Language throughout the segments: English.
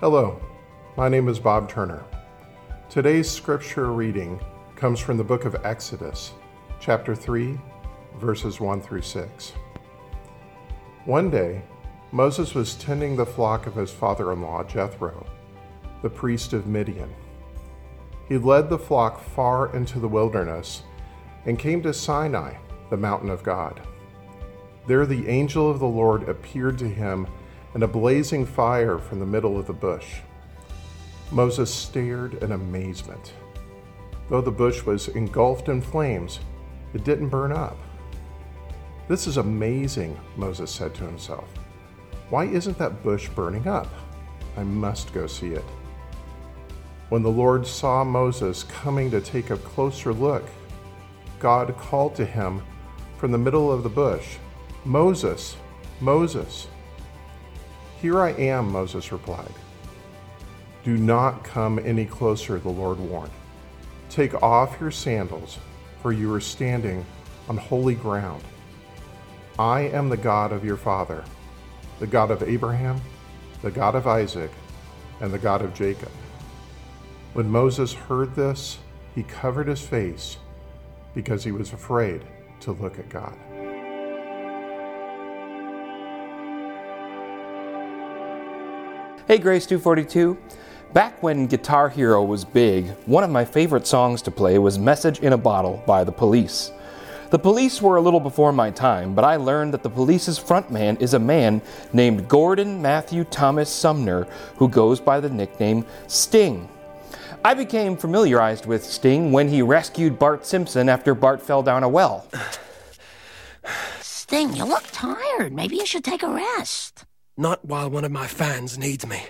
Hello, my name is Bob Turner. Today's scripture reading comes from the book of Exodus, chapter 3, verses 1 through 6. One day, Moses was tending the flock of his father in law, Jethro, the priest of Midian. He led the flock far into the wilderness and came to Sinai, the mountain of God. There, the angel of the Lord appeared to him in a blazing fire from the middle of the bush. Moses stared in amazement. Though the bush was engulfed in flames, it didn't burn up. This is amazing, Moses said to himself. Why isn't that bush burning up? I must go see it. When the Lord saw Moses coming to take a closer look, God called to him from the middle of the bush, Moses, Moses. Here I am, Moses replied. Do not come any closer, the Lord warned. Take off your sandals, for you are standing on holy ground. I am the God of your father, the God of Abraham, the God of Isaac, and the God of Jacob. When Moses heard this, he covered his face because he was afraid to look at God. Hey Grace 242. Back when Guitar Hero was big, one of my favorite songs to play was Message in a Bottle by the Police. The Police were a little before my time, but I learned that the Police's frontman is a man named Gordon Matthew Thomas Sumner who goes by the nickname Sting. I became familiarized with Sting when he rescued Bart Simpson after Bart fell down a well. Sting, you look tired. Maybe you should take a rest. Not while one of my fans needs me.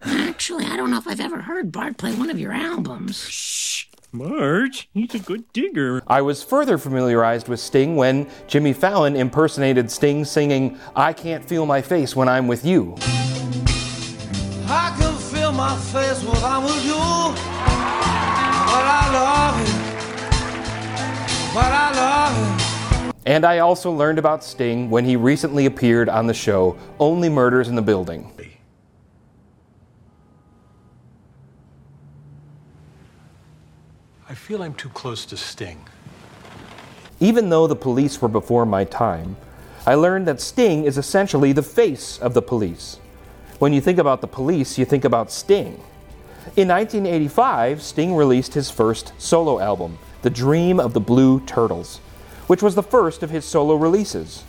Actually, I don't know if I've ever heard Bart play one of your albums. Shh. Marge, he's a good digger. I was further familiarized with Sting when Jimmy Fallon impersonated Sting singing, I Can't Feel My Face When I'm With You. I can feel my face when I'm with you, but I love you, but I you. And I also learned about Sting when he recently appeared on the show Only Murders in the Building. I feel I'm too close to Sting. Even though the police were before my time, I learned that Sting is essentially the face of the police. When you think about the police, you think about Sting. In 1985, Sting released his first solo album, The Dream of the Blue Turtles which was the first of his solo releases.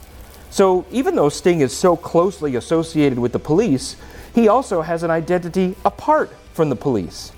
So, even though Sting is so closely associated with the police, he also has an identity apart from the police.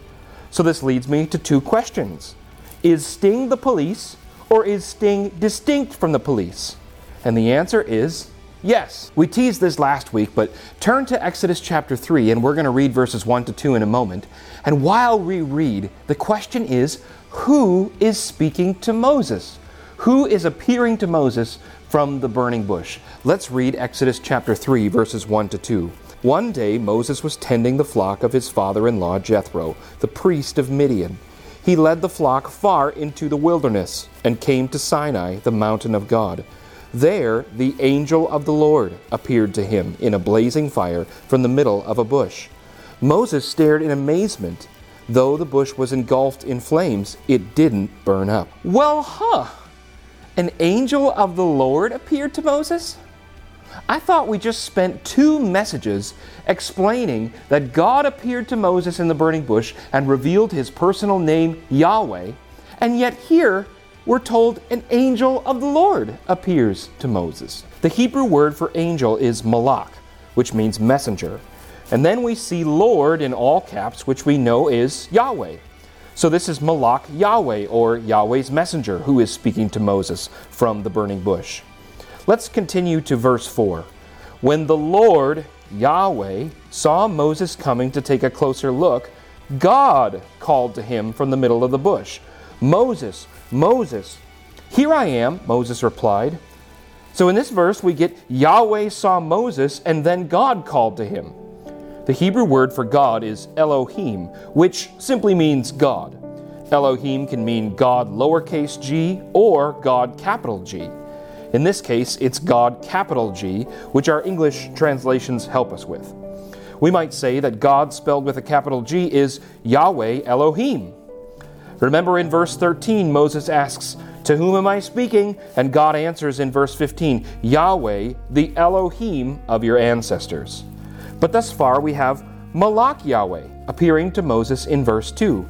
So, this leads me to two questions Is Sting the police, or is Sting distinct from the police? And the answer is yes. We teased this last week, but turn to Exodus chapter 3, and we're going to read verses 1 to 2 in a moment. And while we read, the question is who is speaking to Moses? Who is appearing to Moses from the burning bush. Let's read Exodus chapter 3, verses 1 to 2. One day Moses was tending the flock of his father in law Jethro, the priest of Midian. He led the flock far into the wilderness and came to Sinai, the mountain of God. There the angel of the Lord appeared to him in a blazing fire from the middle of a bush. Moses stared in amazement. Though the bush was engulfed in flames, it didn't burn up. Well, huh an angel of the Lord appeared to Moses? I thought we just spent two messages explaining that God appeared to Moses in the burning bush and revealed his personal name, Yahweh, and yet here we're told an angel of the Lord appears to Moses. The Hebrew word for angel is malach, which means messenger. And then we see Lord in all caps, which we know is Yahweh. So this is Malach Yahweh, or Yahweh's messenger, who is speaking to Moses from the burning bush. Let's continue to verse 4. When the Lord, Yahweh, saw Moses coming to take a closer look, God called to him from the middle of the bush, Moses, Moses. Here I am, Moses replied. So in this verse, we get Yahweh saw Moses, and then God called to him. The Hebrew word for God is Elohim, which simply means God. Elohim can mean God lowercase g or God capital G. In this case, it's God capital G, which our English translations help us with. We might say that God spelled with a capital G is Yahweh Elohim. Remember in verse 13, Moses asks, To whom am I speaking? And God answers in verse 15, Yahweh, the Elohim of your ancestors. But thus far we have Malak Yahweh appearing to Moses in verse 2.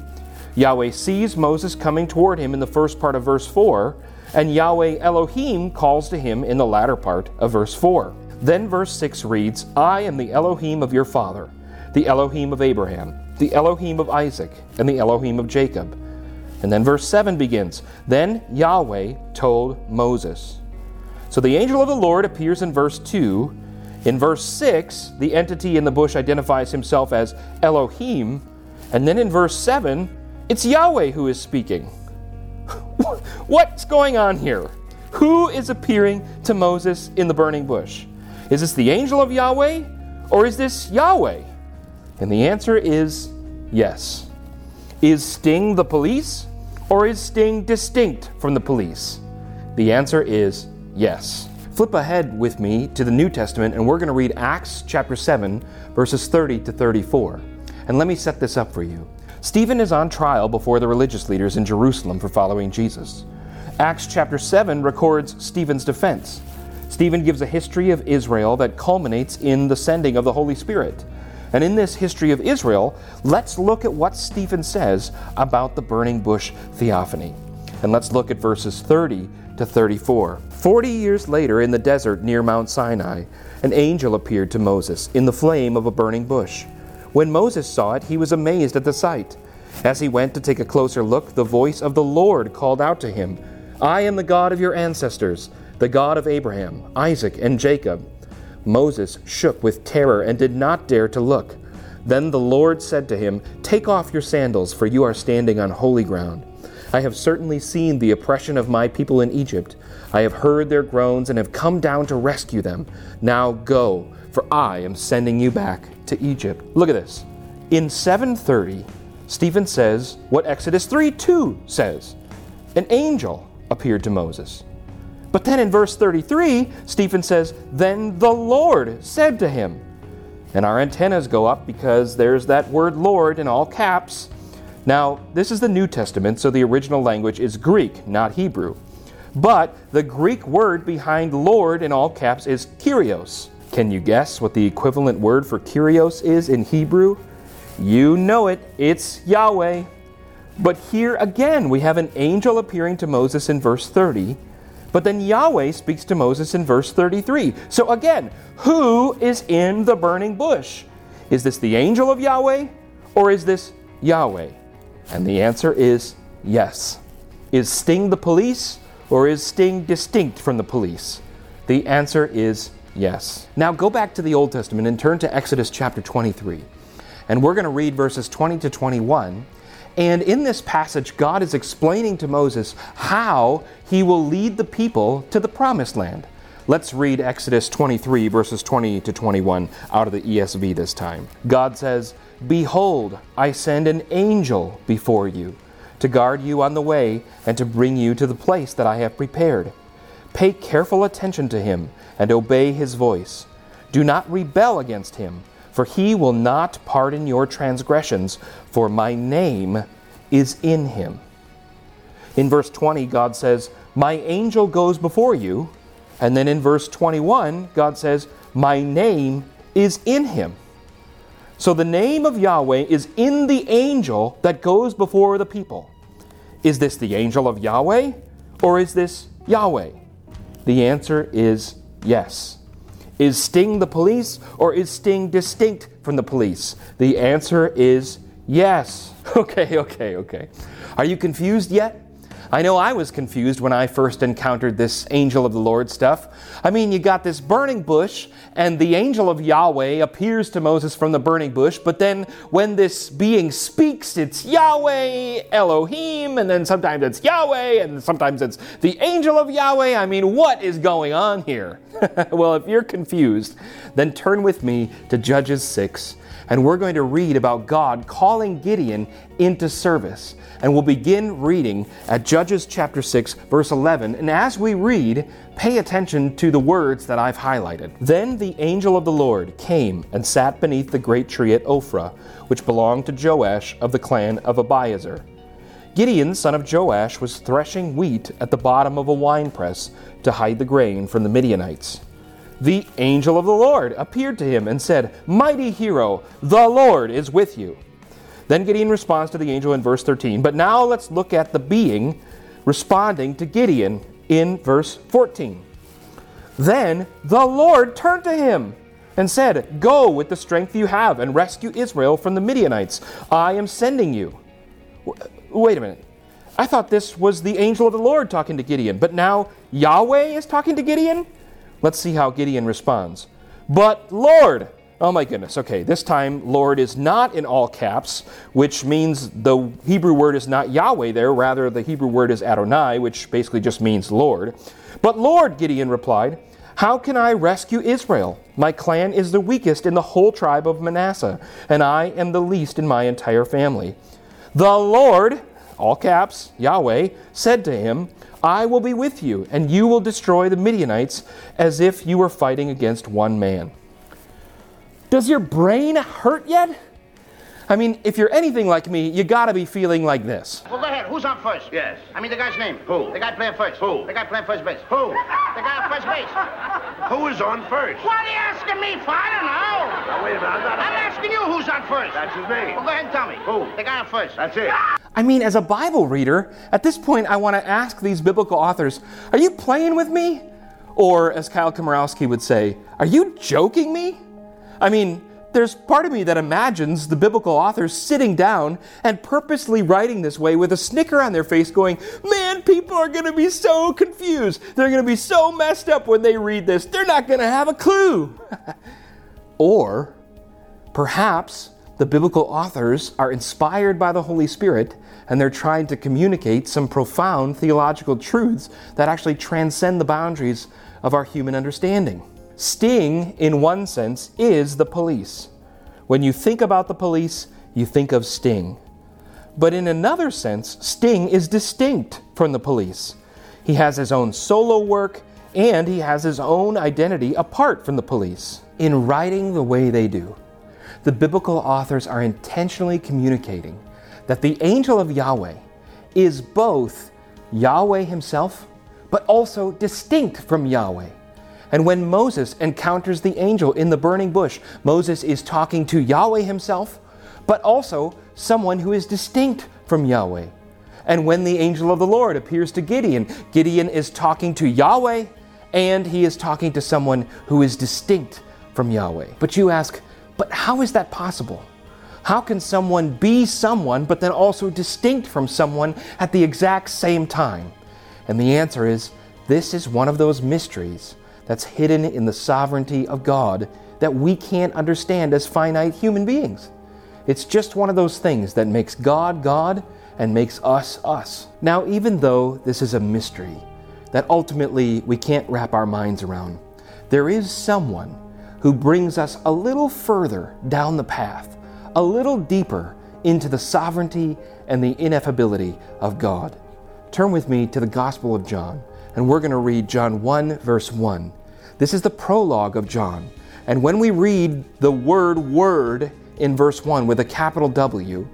Yahweh sees Moses coming toward him in the first part of verse 4, and Yahweh Elohim calls to him in the latter part of verse 4. Then verse 6 reads, I am the Elohim of your father, the Elohim of Abraham, the Elohim of Isaac, and the Elohim of Jacob. And then verse 7 begins, Then Yahweh told Moses. So the angel of the Lord appears in verse 2. In verse 6, the entity in the bush identifies himself as Elohim. And then in verse 7, it's Yahweh who is speaking. What's going on here? Who is appearing to Moses in the burning bush? Is this the angel of Yahweh or is this Yahweh? And the answer is yes. Is Sting the police or is Sting distinct from the police? The answer is yes. Flip ahead with me to the New Testament and we're going to read Acts chapter 7, verses 30 to 34. And let me set this up for you. Stephen is on trial before the religious leaders in Jerusalem for following Jesus. Acts chapter 7 records Stephen's defense. Stephen gives a history of Israel that culminates in the sending of the Holy Spirit. And in this history of Israel, let's look at what Stephen says about the burning bush theophany. And let's look at verses 30 to 34. Forty years later, in the desert near Mount Sinai, an angel appeared to Moses in the flame of a burning bush. When Moses saw it, he was amazed at the sight. As he went to take a closer look, the voice of the Lord called out to him I am the God of your ancestors, the God of Abraham, Isaac, and Jacob. Moses shook with terror and did not dare to look. Then the Lord said to him, Take off your sandals, for you are standing on holy ground. I have certainly seen the oppression of my people in Egypt. I have heard their groans and have come down to rescue them. Now go for I am sending you back to Egypt. Look at this. In 730, Stephen says what Exodus 3 2 says an angel appeared to Moses. But then in verse 33, Stephen says, Then the Lord said to him. And our antennas go up because there's that word Lord in all caps. Now, this is the New Testament, so the original language is Greek, not Hebrew. But the Greek word behind Lord in all caps is Kyrios. Can you guess what the equivalent word for Kyrios is in Hebrew? You know it, it's Yahweh. But here again, we have an angel appearing to Moses in verse 30, but then Yahweh speaks to Moses in verse 33. So again, who is in the burning bush? Is this the angel of Yahweh or is this Yahweh? And the answer is yes. Is Sting the police or is Sting distinct from the police? The answer is Yes. Now go back to the Old Testament and turn to Exodus chapter 23. And we're going to read verses 20 to 21. And in this passage, God is explaining to Moses how he will lead the people to the promised land. Let's read Exodus 23, verses 20 to 21 out of the ESV this time. God says, Behold, I send an angel before you to guard you on the way and to bring you to the place that I have prepared. Pay careful attention to him and obey his voice. Do not rebel against him, for he will not pardon your transgressions, for my name is in him. In verse 20, God says, My angel goes before you. And then in verse 21, God says, My name is in him. So the name of Yahweh is in the angel that goes before the people. Is this the angel of Yahweh or is this Yahweh? The answer is yes. Is Sting the police or is Sting distinct from the police? The answer is yes. Okay, okay, okay. Are you confused yet? I know I was confused when I first encountered this angel of the Lord stuff. I mean, you got this burning bush, and the angel of Yahweh appears to Moses from the burning bush, but then when this being speaks, it's Yahweh, Elohim, and then sometimes it's Yahweh, and sometimes it's the angel of Yahweh. I mean, what is going on here? well, if you're confused, then turn with me to Judges 6, and we're going to read about God calling Gideon into service. And we'll begin reading at Judges chapter 6, verse 11. And as we read, pay attention to the words that I've highlighted. Then the angel of the Lord came and sat beneath the great tree at Ophrah, which belonged to Joash of the clan of Abiezer. Gideon, son of Joash, was threshing wheat at the bottom of a winepress to hide the grain from the Midianites. The angel of the Lord appeared to him and said, Mighty hero, the Lord is with you. Then Gideon responds to the angel in verse 13. But now let's look at the being responding to Gideon in verse 14. Then the Lord turned to him and said, Go with the strength you have and rescue Israel from the Midianites. I am sending you. Wait a minute. I thought this was the angel of the Lord talking to Gideon, but now Yahweh is talking to Gideon? Let's see how Gideon responds. But Lord, oh my goodness, okay, this time Lord is not in all caps, which means the Hebrew word is not Yahweh there, rather, the Hebrew word is Adonai, which basically just means Lord. But Lord, Gideon replied, how can I rescue Israel? My clan is the weakest in the whole tribe of Manasseh, and I am the least in my entire family. The Lord, all caps, Yahweh, said to him, I will be with you, and you will destroy the Midianites as if you were fighting against one man. Does your brain hurt yet? I mean, if you're anything like me, you gotta be feeling like this. Well, go ahead. Who's on first? Yes. I mean, the guy's name. Who? The guy playing first. Who? The guy playing first base. Who? The guy on first base. Who is on first? What are you asking me for? I don't know. Now, wait a minute. I'm not. I'm asking you who's on first. That's his name. Well, go ahead and tell me. Who? The guy on first. That's it. I mean, as a Bible reader, at this point, I want to ask these biblical authors Are you playing with me? Or, as Kyle Komorowski would say, Are you joking me? I mean, there's part of me that imagines the biblical authors sitting down and purposely writing this way with a snicker on their face, going, Man, people are going to be so confused. They're going to be so messed up when they read this. They're not going to have a clue. or perhaps the biblical authors are inspired by the Holy Spirit and they're trying to communicate some profound theological truths that actually transcend the boundaries of our human understanding. Sting, in one sense, is the police. When you think about the police, you think of Sting. But in another sense, Sting is distinct from the police. He has his own solo work and he has his own identity apart from the police. In writing the way they do, the biblical authors are intentionally communicating that the angel of Yahweh is both Yahweh himself, but also distinct from Yahweh. And when Moses encounters the angel in the burning bush, Moses is talking to Yahweh himself, but also someone who is distinct from Yahweh. And when the angel of the Lord appears to Gideon, Gideon is talking to Yahweh and he is talking to someone who is distinct from Yahweh. But you ask, but how is that possible? How can someone be someone but then also distinct from someone at the exact same time? And the answer is this is one of those mysteries that's hidden in the sovereignty of God that we can't understand as finite human beings. It's just one of those things that makes God God and makes us us. Now, even though this is a mystery that ultimately we can't wrap our minds around, there is someone who brings us a little further down the path, a little deeper into the sovereignty and the ineffability of God. Turn with me to the Gospel of John, and we're going to read John 1, verse 1. This is the prologue of John. And when we read the word word in verse 1 with a capital W,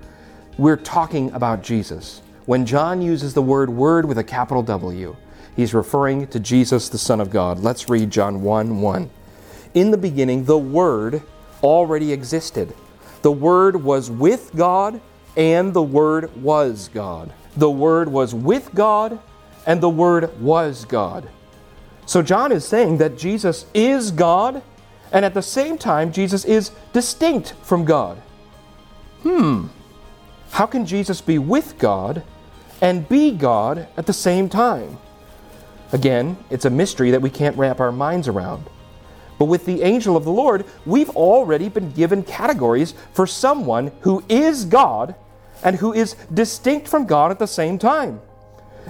we're talking about Jesus. When John uses the word word with a capital W, he's referring to Jesus, the Son of God. Let's read John 1 1. In the beginning, the Word already existed. The Word was with God, and the Word was God. The Word was with God, and the Word was God. So John is saying that Jesus is God, and at the same time, Jesus is distinct from God. Hmm. How can Jesus be with God and be God at the same time? Again, it's a mystery that we can't wrap our minds around. But with the angel of the Lord, we've already been given categories for someone who is God and who is distinct from God at the same time.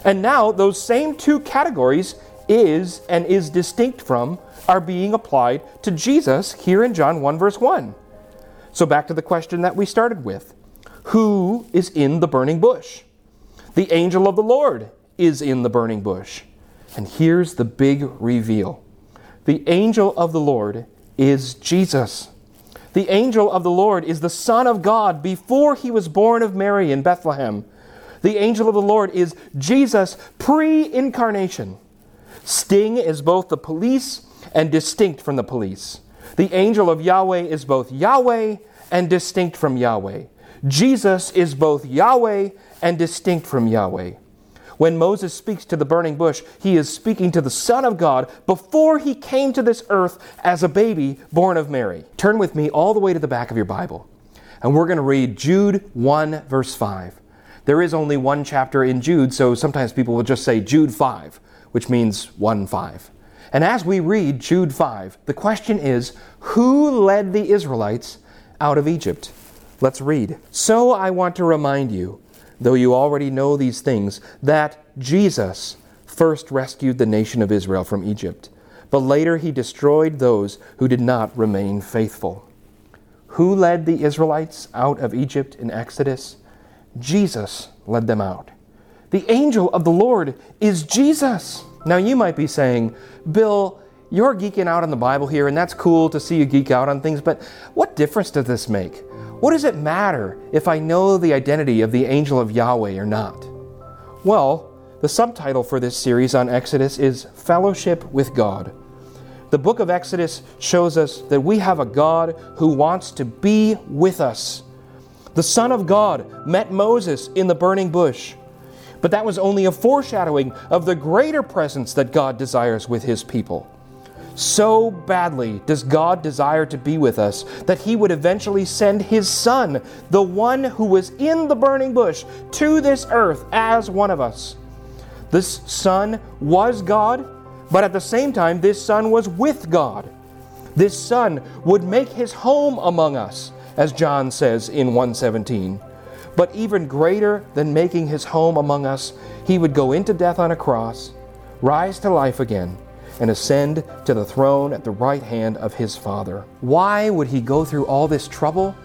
And now those same two categories is and is distinct from are being applied to Jesus here in John 1, verse 1. So back to the question that we started with Who is in the burning bush? The angel of the Lord is in the burning bush. And here's the big reveal the angel of the Lord is Jesus. The angel of the Lord is the Son of God before he was born of Mary in Bethlehem. The angel of the Lord is Jesus pre incarnation. Sting is both the police and distinct from the police. The angel of Yahweh is both Yahweh and distinct from Yahweh. Jesus is both Yahweh and distinct from Yahweh. When Moses speaks to the burning bush, he is speaking to the Son of God before he came to this earth as a baby born of Mary. Turn with me all the way to the back of your Bible, and we're going to read Jude 1, verse 5. There is only one chapter in Jude, so sometimes people will just say Jude 5, which means 1 5. And as we read Jude 5, the question is who led the Israelites out of Egypt? Let's read. So I want to remind you though you already know these things, that Jesus first rescued the nation of Israel from Egypt, but later he destroyed those who did not remain faithful. Who led the Israelites out of Egypt in Exodus? Jesus led them out. The angel of the Lord is Jesus. Now you might be saying, Bill, you're geeking out on the Bible here, and that's cool to see you geek out on things, but what difference does this make? What does it matter if I know the identity of the angel of Yahweh or not? Well, the subtitle for this series on Exodus is Fellowship with God. The book of Exodus shows us that we have a God who wants to be with us. The Son of God met Moses in the burning bush, but that was only a foreshadowing of the greater presence that God desires with his people. So badly does God desire to be with us that he would eventually send his Son, the one who was in the burning bush, to this earth as one of us. This Son was God, but at the same time, this Son was with God. This Son would make his home among us, as John says in 117. But even greater than making his home among us, he would go into death on a cross, rise to life again and ascend to the throne at the right hand of his Father. Why would he go through all this trouble?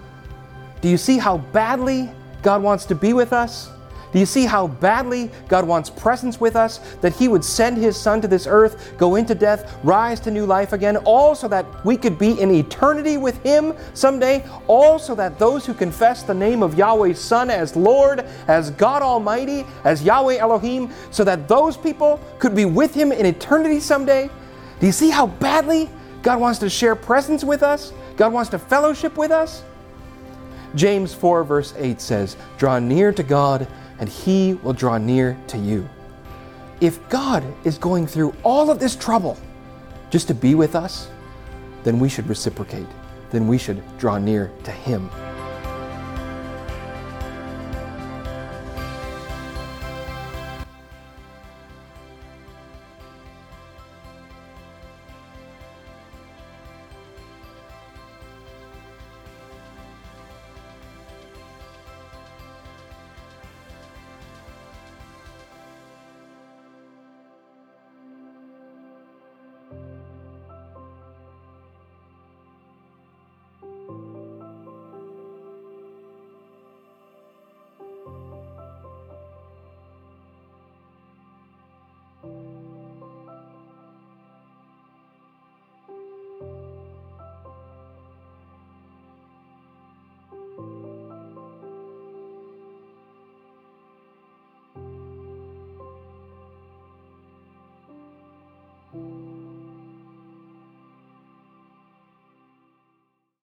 Do you see how badly God wants to be with us? Do you see how badly God wants presence with us? That He would send His Son to this earth, go into death, rise to new life again, all so that we could be in eternity with Him someday, all so that those who confess the name of Yahweh's Son as Lord, as God Almighty, as Yahweh Elohim, so that those people could be with Him in eternity someday. Do you see how badly God wants to share presence with us? God wants to fellowship with us? James 4, verse 8 says, Draw near to God and He will draw near to you. If God is going through all of this trouble just to be with us, then we should reciprocate. Then we should draw near to Him.